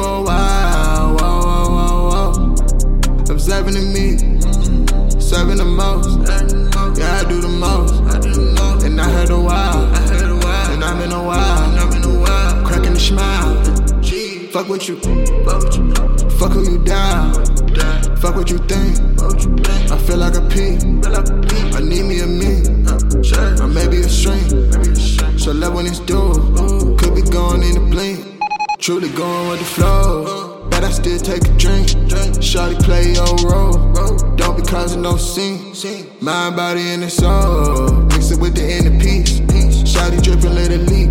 wild. Whoa, whoa, whoa, whoa. Observing to me, serving the most. Yeah, I do the most. And I heard a while. And I'm in a while. Cracking the smile. Fuck what you, fuck who you down. Fuck what you think. Truly going with the flow. Bet I still take a drink. Shawty play your role. Don't be causing no scene. Mind, body, and the soul. Mix it with the inner peace. Shawty dripping, let it leak.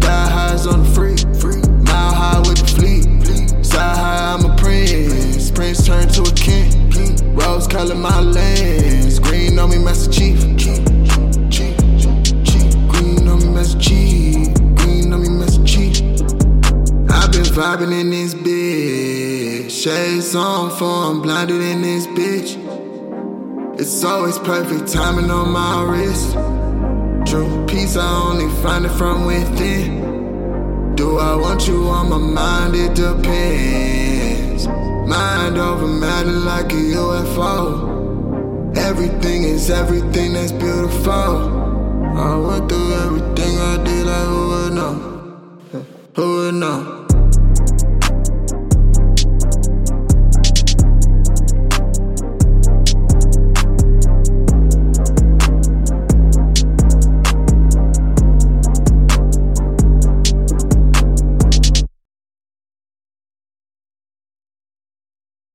Die highs on the free. Mile high with the fleet. Side high, I'm a prince. Prince turned to a king. Rose color my lens. Green on me, Master Chief. Vibing in this bitch. Shades on for I'm blinded in this bitch. It's always perfect timing on my wrist. True peace, I only find it from within. Do I want you on my mind? It depends. Mind over matter like a UFO. Everything is everything that's beautiful. I went through everything I did, like who would know? Who would know?